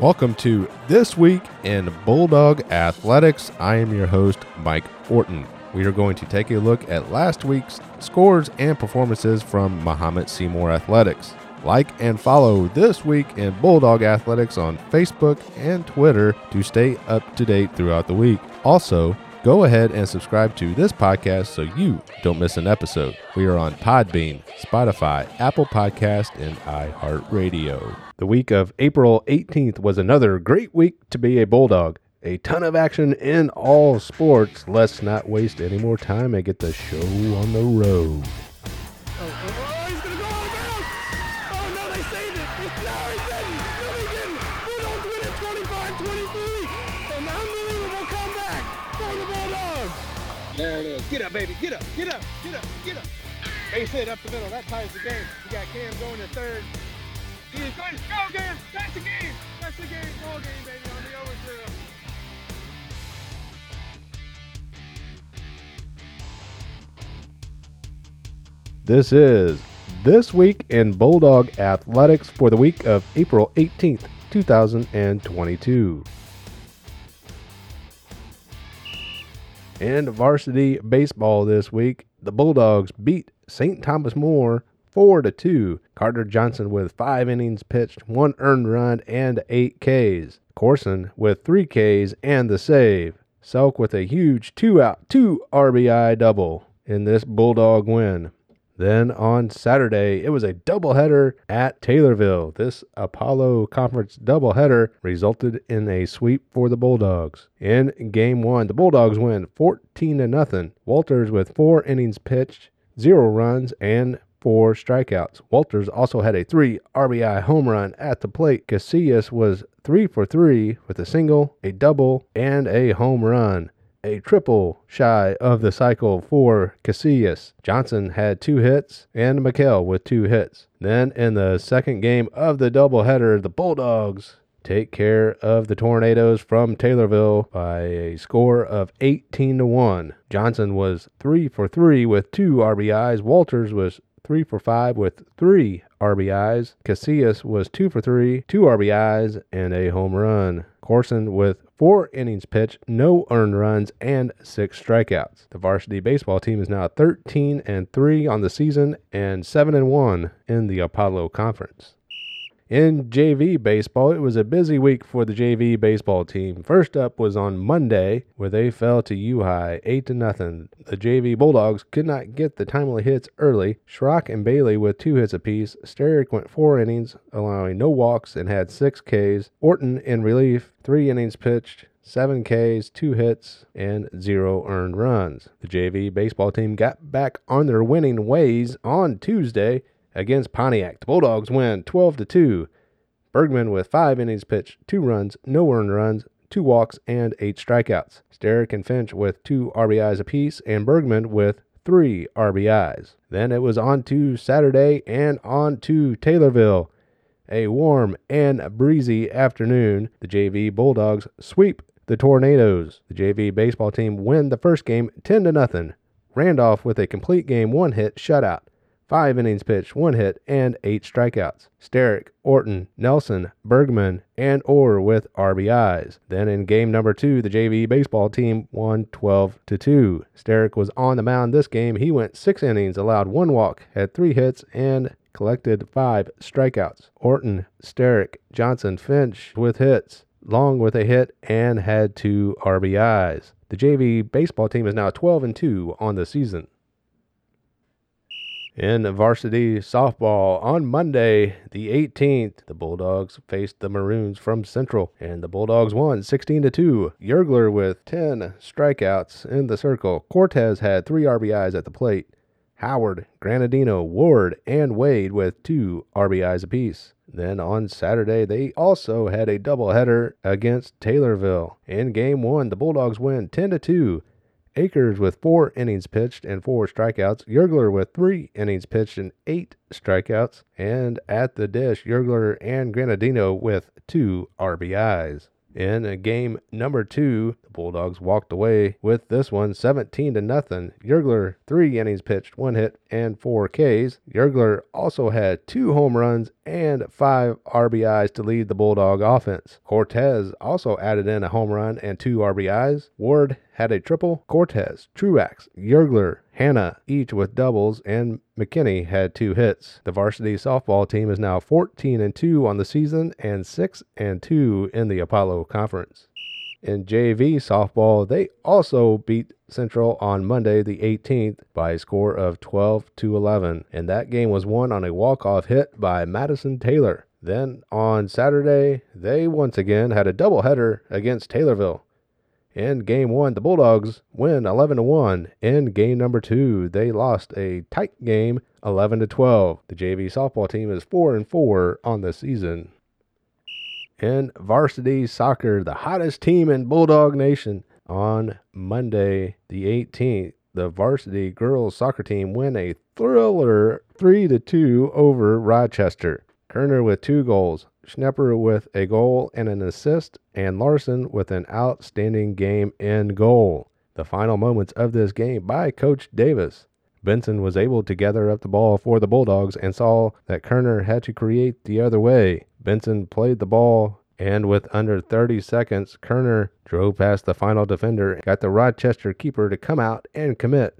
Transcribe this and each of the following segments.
Welcome to This Week in Bulldog Athletics. I am your host, Mike Orton. We are going to take a look at last week's scores and performances from Mahomet-Seymour Athletics. Like and follow This Week in Bulldog Athletics on Facebook and Twitter to stay up to date throughout the week. Also, go ahead and subscribe to this podcast so you don't miss an episode. We are on Podbean, Spotify, Apple Podcast, and iHeartRadio. The week of April 18th was another great week to be a Bulldog. A ton of action in all sports. Let's not waste any more time and get the show on the road. Base hit up the middle. That ties the game. You got Cam going to third. He is going. Go, Cam! That's the game! That's the game! Ball game, baby, on the overthrow. This is This Week in Bulldog Athletics for the week of April 18th, 2022. And varsity baseball this week, the Bulldogs beat St. Thomas More 4 to 2. Carter Johnson with 5 innings pitched, 1 earned run and 8 Ks. Corson with 3 Ks and the save. Selk with a huge 2 out, 2 RBI double in this Bulldog win. Then on Saturday, it was a doubleheader at Taylorville. This Apollo Conference doubleheader resulted in a sweep for the Bulldogs. In game one, the Bulldogs win 14 to nothing. Walters with four innings pitched, zero runs, and four strikeouts. Walters also had a three RBI home run at the plate. Casillas was three for three with a single, a double, and a home run a triple shy of the cycle for Casillas. Johnson had two hits and McHale with two hits. Then in the second game of the doubleheader, the Bulldogs take care of the Tornadoes from Taylorville by a score of 18 to 1. Johnson was 3 for 3 with 2 RBIs. Walters was 3 for 5 with 3 RBIs. Casillas was 2 for 3, 2 RBIs, and a home run. Corson with four innings pitched, no earned runs, and six strikeouts. The varsity baseball team is now 13 and 3 on the season and 7 and 1 in the Apollo Conference. In JV baseball, it was a busy week for the JV baseball team. First up was on Monday, where they fell to U High 8 to nothing. The JV Bulldogs could not get the timely hits early. Schrock and Bailey with two hits apiece. Sterick went four innings, allowing no walks, and had six Ks. Orton in relief, three innings pitched, seven Ks, two hits, and zero earned runs. The JV baseball team got back on their winning ways on Tuesday against Pontiac. The Bulldogs win 12 to 2. Bergman with 5 innings pitched, 2 runs, no earned runs, 2 walks and 8 strikeouts. Sterick and Finch with 2 RBIs apiece and Bergman with 3 RBIs. Then it was on to Saturday and on to Taylorville. A warm and breezy afternoon. The JV Bulldogs sweep the Tornadoes. The JV baseball team win the first game 10 to nothing. Randolph with a complete game one hit shutout five innings pitched, one hit, and eight strikeouts. Sterick, Orton, Nelson, Bergman, and Orr with RBIs. Then in game number two, the JV baseball team won 12 to 2. Sterick was on the mound this game. He went six innings, allowed one walk, had three hits, and collected five strikeouts. Orton, Sterick, Johnson, Finch with hits. Long with a hit and had two RBIs. The JV baseball team is now 12 and 2 on the season. In varsity softball on Monday, the 18th, the Bulldogs faced the Maroons from Central, and the Bulldogs won 16 to 2. Yergler with 10 strikeouts in the circle. Cortez had three RBIs at the plate. Howard, Granadino, Ward, and Wade with two RBIs apiece. Then on Saturday, they also had a doubleheader against Taylorville. In game one, the Bulldogs win 10 to 2. Akers with four innings pitched and four strikeouts. Yergler with three innings pitched and eight strikeouts. And at the dish, Yergler and Granadino with two RBIs. In game number two, the Bulldogs walked away with this one 17 to nothing. Yergler, three innings pitched, one hit, and four Ks. Yergler also had two home runs and five RBIs to lead the Bulldog offense. Cortez also added in a home run and two RBIs. Ward had a triple. Cortez, Truax, Yergler, Hanna, each with doubles, and McKinney had two hits. The varsity softball team is now 14 and 2 on the season and 6 and 2 in the Apollo Conference. In JV softball, they also beat Central on Monday the 18th by a score of 12 to 11, and that game was won on a walk-off hit by Madison Taylor. Then on Saturday, they once again had a doubleheader against Taylorville. In game one, the Bulldogs win 11 to 1. In game number two, they lost a tight game 11 to 12. The JV softball team is 4 and 4 on the season. In varsity soccer, the hottest team in Bulldog Nation, on Monday the 18th, the varsity girls soccer team win a thriller 3 to 2 over Rochester. Kerner with two goals, Schnepper with a goal and an assist, and Larson with an outstanding game in goal. The final moments of this game by Coach Davis. Benson was able to gather up the ball for the Bulldogs and saw that Kerner had to create the other way. Benson played the ball, and with under 30 seconds, Kerner drove past the final defender, got the Rochester keeper to come out and commit.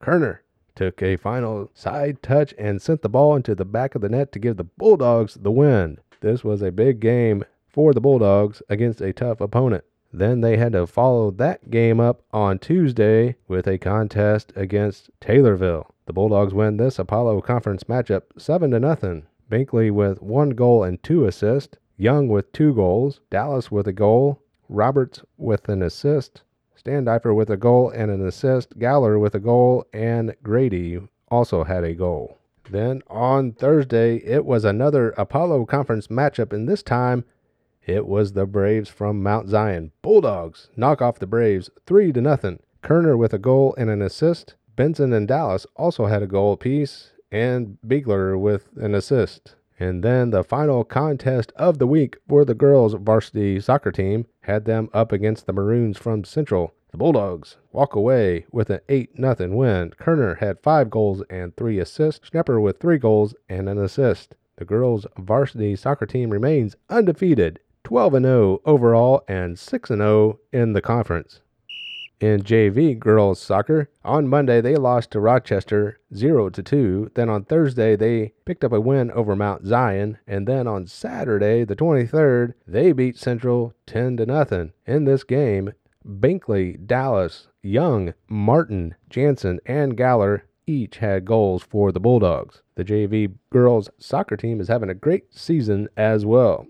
Kerner took a final side touch and sent the ball into the back of the net to give the Bulldogs the win. This was a big game for the Bulldogs against a tough opponent. Then they had to follow that game up on Tuesday with a contest against Taylorville. The Bulldogs win this Apollo Conference matchup 7 to nothing. Binkley with one goal and two assists, Young with two goals, Dallas with a goal, Roberts with an assist, Standifer with a goal and an assist, Galler with a goal, and Grady also had a goal. Then on Thursday, it was another Apollo Conference matchup, and this time it was the Braves from Mount Zion. Bulldogs knock off the Braves 3 to nothing. Kerner with a goal and an assist. Benson and Dallas also had a goal apiece, and Beagler with an assist. And then the final contest of the week for the girls varsity soccer team had them up against the Maroons from Central. The Bulldogs walk away with an 8 0 win. Kerner had five goals and three assists. Schnepper with three goals and an assist. The girls' varsity soccer team remains undefeated, 12 0 overall and 6 0 in the conference. In JV girls soccer, on Monday they lost to Rochester 0 to 2. Then on Thursday they picked up a win over Mount Zion, and then on Saturday the 23rd they beat Central 10 to nothing. In this game, Binkley, Dallas, Young, Martin, Jansen, and Galler each had goals for the Bulldogs. The JV girls soccer team is having a great season as well.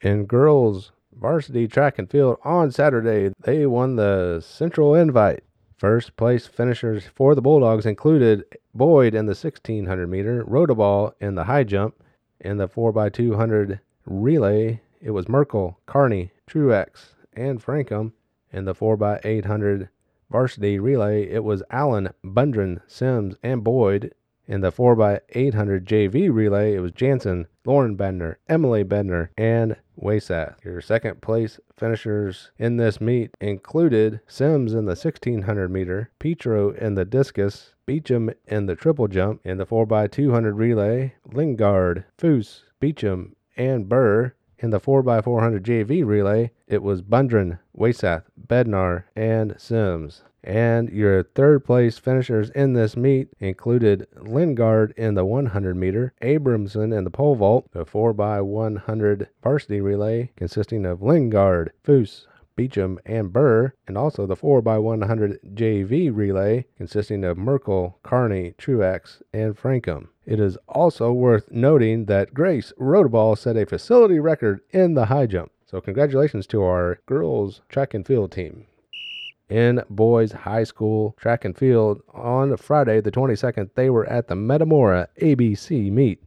In girls varsity track and field on Saturday, they won the Central Invite. First place finishers for the Bulldogs included Boyd in the 1600 meter, Rodaball in the high jump, in the 4x200 relay, it was Merkel, Carney, Truax, and Frankham. In the 4x800 varsity relay, it was Allen, Bundren, Sims, and Boyd. In the 4x800 JV relay, it was Jansen, Lauren Bender, Emily Bender, and Waysath. Your second place finishers in this meet included Sims in the 1600 meter, Petro in the discus, Beecham in the triple jump, in the 4x200 relay, Lingard, Foose, Beecham, and Burr. In the 4x400 JV relay, it was Bundren, Waysath, Bednar, and Sims. And your third place finishers in this meet included Lingard in the 100 meter, Abramson in the pole vault, the 4x100 varsity relay consisting of Lingard, Foose, Beecham, and Burr, and also the 4x100 JV relay consisting of Merkel, Carney, Truax, and Frankham. It is also worth noting that Grace Rodaball set a facility record in the high jump. So, congratulations to our girls track and field team. In boys high school track and field on Friday, the 22nd, they were at the Metamora ABC meet.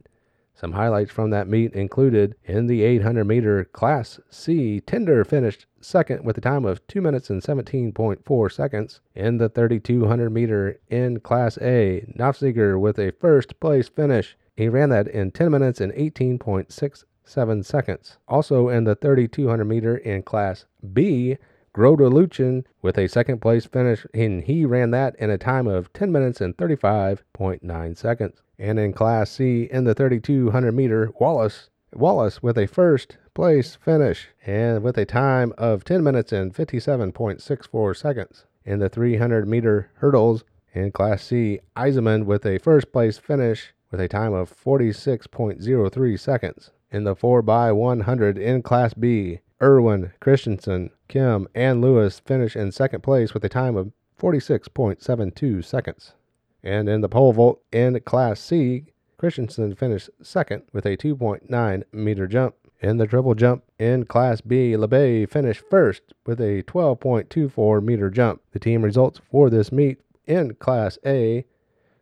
Some highlights from that meet included in the 800 meter Class C, Tinder finished second with a time of 2 minutes and 17.4 seconds. In the 3200 meter in Class A, Nofziger with a first place finish. He ran that in 10 minutes and 18.67 seconds. Also in the 3200 meter in Class B, Groda Luchin with a second place finish, and he ran that in a time of 10 minutes and 35.9 seconds. And in Class C, in the 3200 meter, Wallace Wallace with a first place finish and with a time of 10 minutes and 57.64 seconds. In the 300 meter hurdles in Class C, Eisenman with a first place finish with a time of 46.03 seconds. In the 4x100 in Class B, Irwin, Christensen, Kim, and Lewis finish in second place with a time of 46.72 seconds. And in the pole vault in Class C, Christensen finished second with a 2.9 meter jump. In the triple jump in Class B, LeBay finished first with a 12.24 meter jump. The team results for this meet in Class A,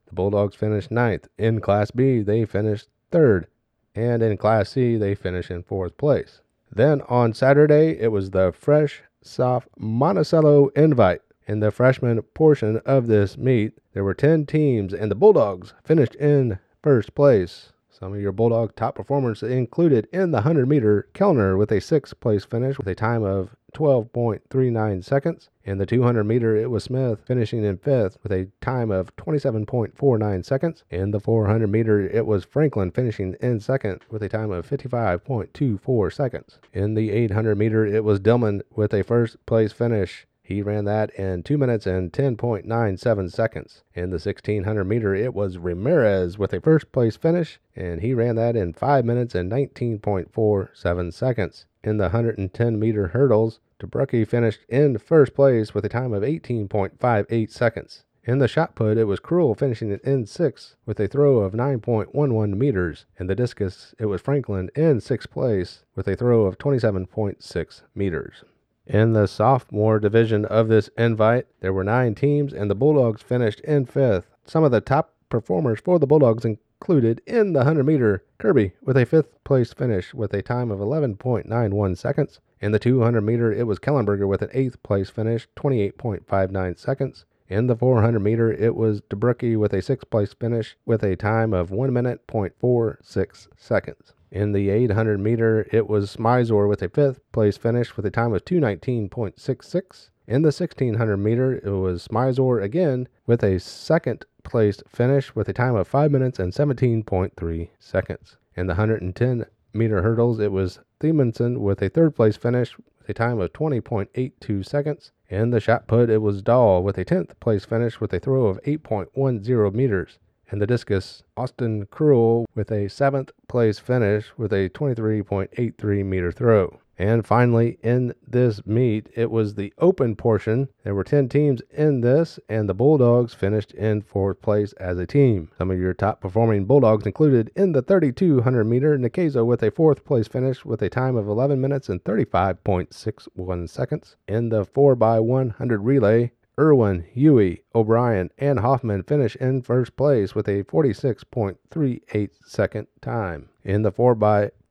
the Bulldogs finished ninth. In Class B, they finished third. And in Class C, they finished in fourth place. Then on Saturday, it was the Fresh Soph Monticello Invite. In the freshman portion of this meet, there were 10 teams, and the Bulldogs finished in first place. Some of your Bulldog top performers included in the 100 meter Kellner with a sixth place finish with a time of 12.39 seconds. In the 200 meter, it was Smith finishing in fifth with a time of 27.49 seconds. In the 400 meter, it was Franklin finishing in second with a time of 55.24 seconds. In the 800 meter, it was Dillman with a first place finish he ran that in 2 minutes and 10.97 seconds. In the 1600 meter, it was Ramirez with a first place finish, and he ran that in 5 minutes and 19.47 seconds. In the 110 meter hurdles, DeBrucke finished in first place with a time of 18.58 seconds. In the shot put, it was Cruel finishing in sixth with a throw of 9.11 meters. In the discus, it was Franklin in sixth place with a throw of 27.6 meters. In the sophomore division of this invite, there were nine teams, and the Bulldogs finished in fifth. Some of the top performers for the Bulldogs included in the 100 meter Kirby with a fifth place finish with a time of 11.91 seconds. In the 200 meter, it was Kellenberger with an eighth place finish, 28.59 seconds. In the 400 meter, it was DeBrucke with a sixth place finish with a time of 1 minute 0.46 seconds. In the 800 meter, it was Smizor with a fifth place finish with a time of 219.66. In the 1600 meter, it was Smizor again with a second place finish with a time of 5 minutes and 17.3 seconds. In the 110 meter hurdles, it was Thiemanson with a third place finish with a time of 20.82 seconds. In the shot put, it was Dahl with a 10th place finish with a throw of 8.10 meters In the discus Austin Cruel with a seventh place finish with a 23.83 meter throw. And finally, in this meet, it was the open portion. There were 10 teams in this, and the Bulldogs finished in fourth place as a team. Some of your top performing Bulldogs included in the 3200 meter, Nikazo with a fourth place finish with a time of 11 minutes and 35.61 seconds. In the 4x100 relay, Irwin, Huey, O'Brien, and Hoffman finish in first place with a 46.38 second time. In the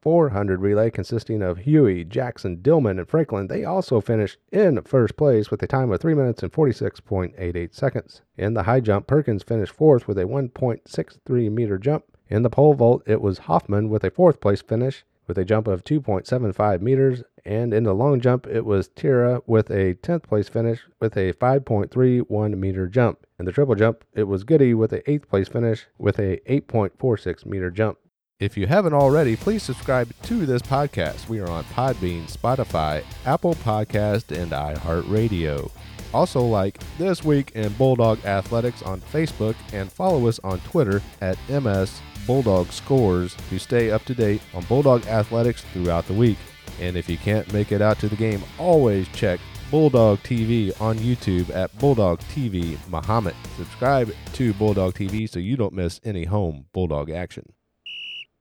4x400 relay consisting of Huey, Jackson, Dillman, and Franklin, they also finished in first place with a time of 3 minutes and 46.88 seconds. In the high jump, Perkins finished fourth with a 1.63 meter jump. In the pole vault, it was Hoffman with a fourth place finish with a jump of 2.75 meters. And in the long jump, it was Tira with a 10th place finish with a 5.31 meter jump. In the triple jump, it was Goody with a 8th place finish with a 8.46 meter jump. If you haven't already, please subscribe to this podcast. We are on Podbean, Spotify, Apple Podcast, and iHeartRadio. Also, like This Week in Bulldog Athletics on Facebook and follow us on Twitter at MS Bulldog Scores to stay up to date on Bulldog Athletics throughout the week. And if you can't make it out to the game, always check Bulldog TV on YouTube at Bulldog TV Mahomet. Subscribe to Bulldog TV so you don't miss any home Bulldog action.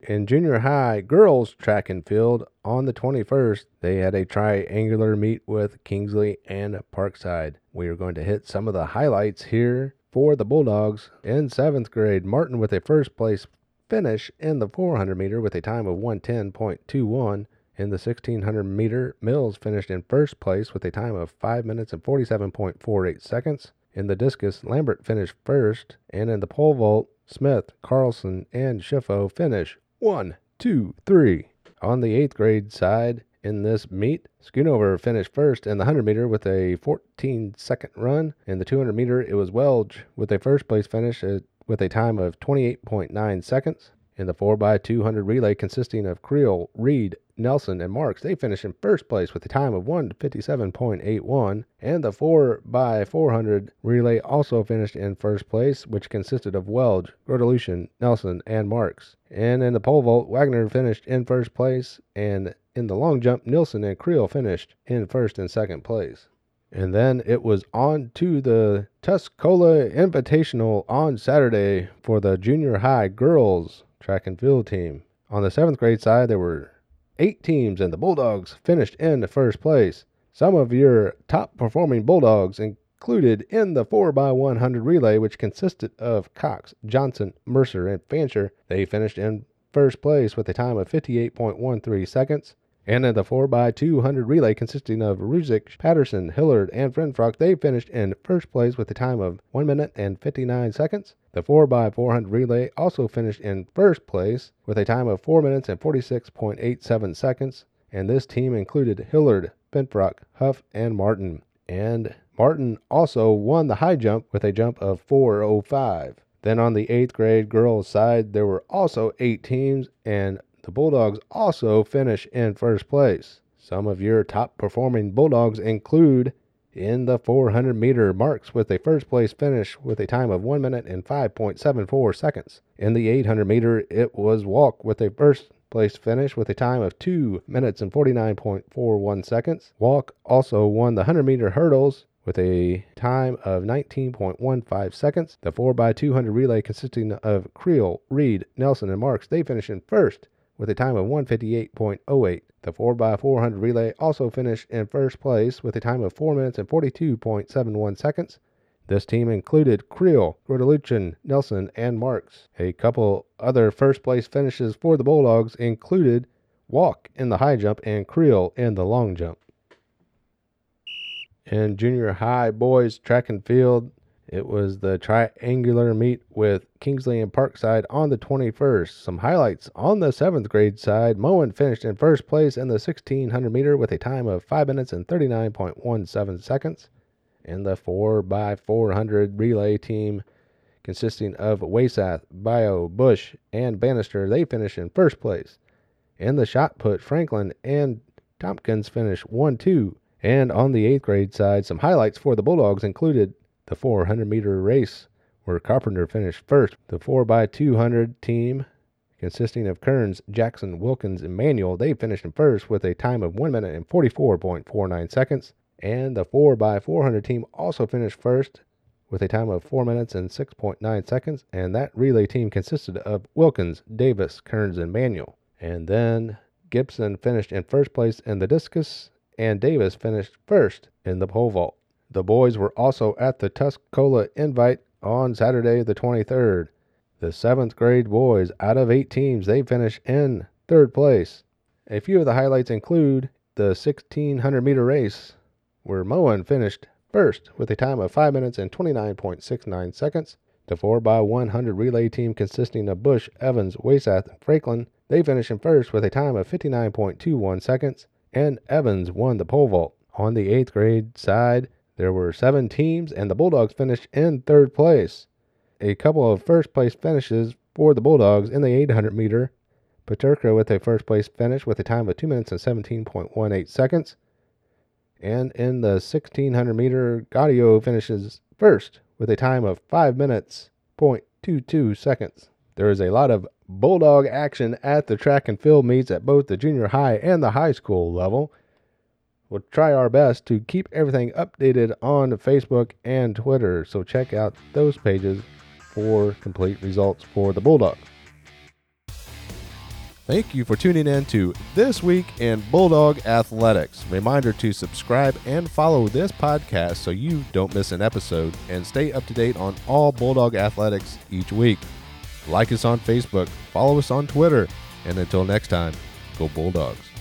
In junior high girls track and field on the 21st, they had a triangular meet with Kingsley and Parkside. We are going to hit some of the highlights here for the Bulldogs. In seventh grade, Martin with a first place finish in the 400 meter with a time of 110.21. In the 1600 meter, Mills finished in first place with a time of 5 minutes and 47.48 seconds. In the discus, Lambert finished first, and in the pole vault, Smith, Carlson, and Schiffo finish one, two, three. On the eighth grade side, in this meet, Schoonover finished first in the 100 meter with a 14 second run. In the 200 meter, it was Welge with a first place finish with a time of 28.9 seconds. In the 4x200 relay consisting of Creel, Reed, Nelson, and Marks, they finished in first place with a time of 157.81. And the 4x400 relay also finished in first place, which consisted of Welge, Grodelution, Nelson, and Marks. And in the pole vault, Wagner finished in first place, and in the long jump, Nilsson and Creel finished in first and second place. And then it was on to the Tuscola Invitational on Saturday for the junior high girls track and field team. On the seventh grade side, there were eight teams, and the Bulldogs finished in the first place. Some of your top performing Bulldogs included in the 4x100 relay, which consisted of Cox, Johnson, Mercer, and Fancher. They finished in first place with a time of 58.13 seconds. And in the 4x200 relay consisting of Ruzic, Patterson, Hillard, and Frenfrock, they finished in first place with a time of 1 minute and 59 seconds. The 4x400 relay also finished in first place with a time of 4 minutes and 46.87 seconds. And this team included Hillard, Frenfrock, Huff, and Martin. And Martin also won the high jump with a jump of 405. Then on the 8th grade girls side, there were also 8 teams, and the Bulldogs also finish in first place. Some of your top performing Bulldogs include in the 400 meter marks with a first place finish with a time of 1 minute and 5.74 seconds. In the 800 meter, it was Walk with a first place finish with a time of 2 minutes and 49.41 seconds. Walk also won the 100 meter hurdles with a time of 19.15 seconds. The 4x200 relay consisting of Creel, Reed, Nelson, and Marks, they finished in first with a time of 158.08. The 4x400 relay also finished in first place with a time of 4 minutes and 42.71 seconds. This team included Creel, Grodeluchin, Nelson, and Marks. A couple other first place finishes for the Bulldogs included Walk in the high jump and Creel in the long jump. In junior high boys track and field, it was the triangular meet with Kingsley and Parkside on the 21st. Some highlights on the 7th grade side Moen finished in first place in the 1600 meter with a time of 5 minutes and 39.17 seconds. In the 4x400 relay team, consisting of Waysath, Bio, Bush, and Bannister, they finished in first place. In the shot put, Franklin and Tompkins finished 1 2. And on the 8th grade side, some highlights for the Bulldogs included the 400 meter race, where Carpenter finished first. The 4x200 team, consisting of Kearns, Jackson, Wilkins, and Manuel, they finished in first with a time of 1 minute and 44.49 seconds. And the 4x400 team also finished first with a time of 4 minutes and 6.9 seconds. And that relay team consisted of Wilkins, Davis, Kearns, and Manuel. And then Gibson finished in first place in the discus, and Davis finished first in the pole vault. The boys were also at the Tuscola Invite on Saturday, the 23rd. The seventh grade boys, out of eight teams, they finished in third place. A few of the highlights include the 1600 meter race, where Moen finished first with a time of 5 minutes and 29.69 seconds. The 4x100 relay team consisting of Bush, Evans, Waysath, and Franklin, they finished in first with a time of 59.21 seconds, and Evans won the pole vault. On the 8th grade side, there were seven teams, and the Bulldogs finished in third place. A couple of first place finishes for the Bulldogs in the 800 meter. Paterka with a first place finish with a time of 2 minutes and 17.18 seconds. And in the 1600 meter, Gaudio finishes first with a time of 5 minutes 0.22 seconds. There is a lot of Bulldog action at the track and field meets at both the junior high and the high school level. We'll try our best to keep everything updated on Facebook and Twitter, so check out those pages for complete results for the Bulldogs. Thank you for tuning in to This Week in Bulldog Athletics. Reminder to subscribe and follow this podcast so you don't miss an episode and stay up to date on all Bulldog athletics each week. Like us on Facebook, follow us on Twitter, and until next time, go Bulldogs.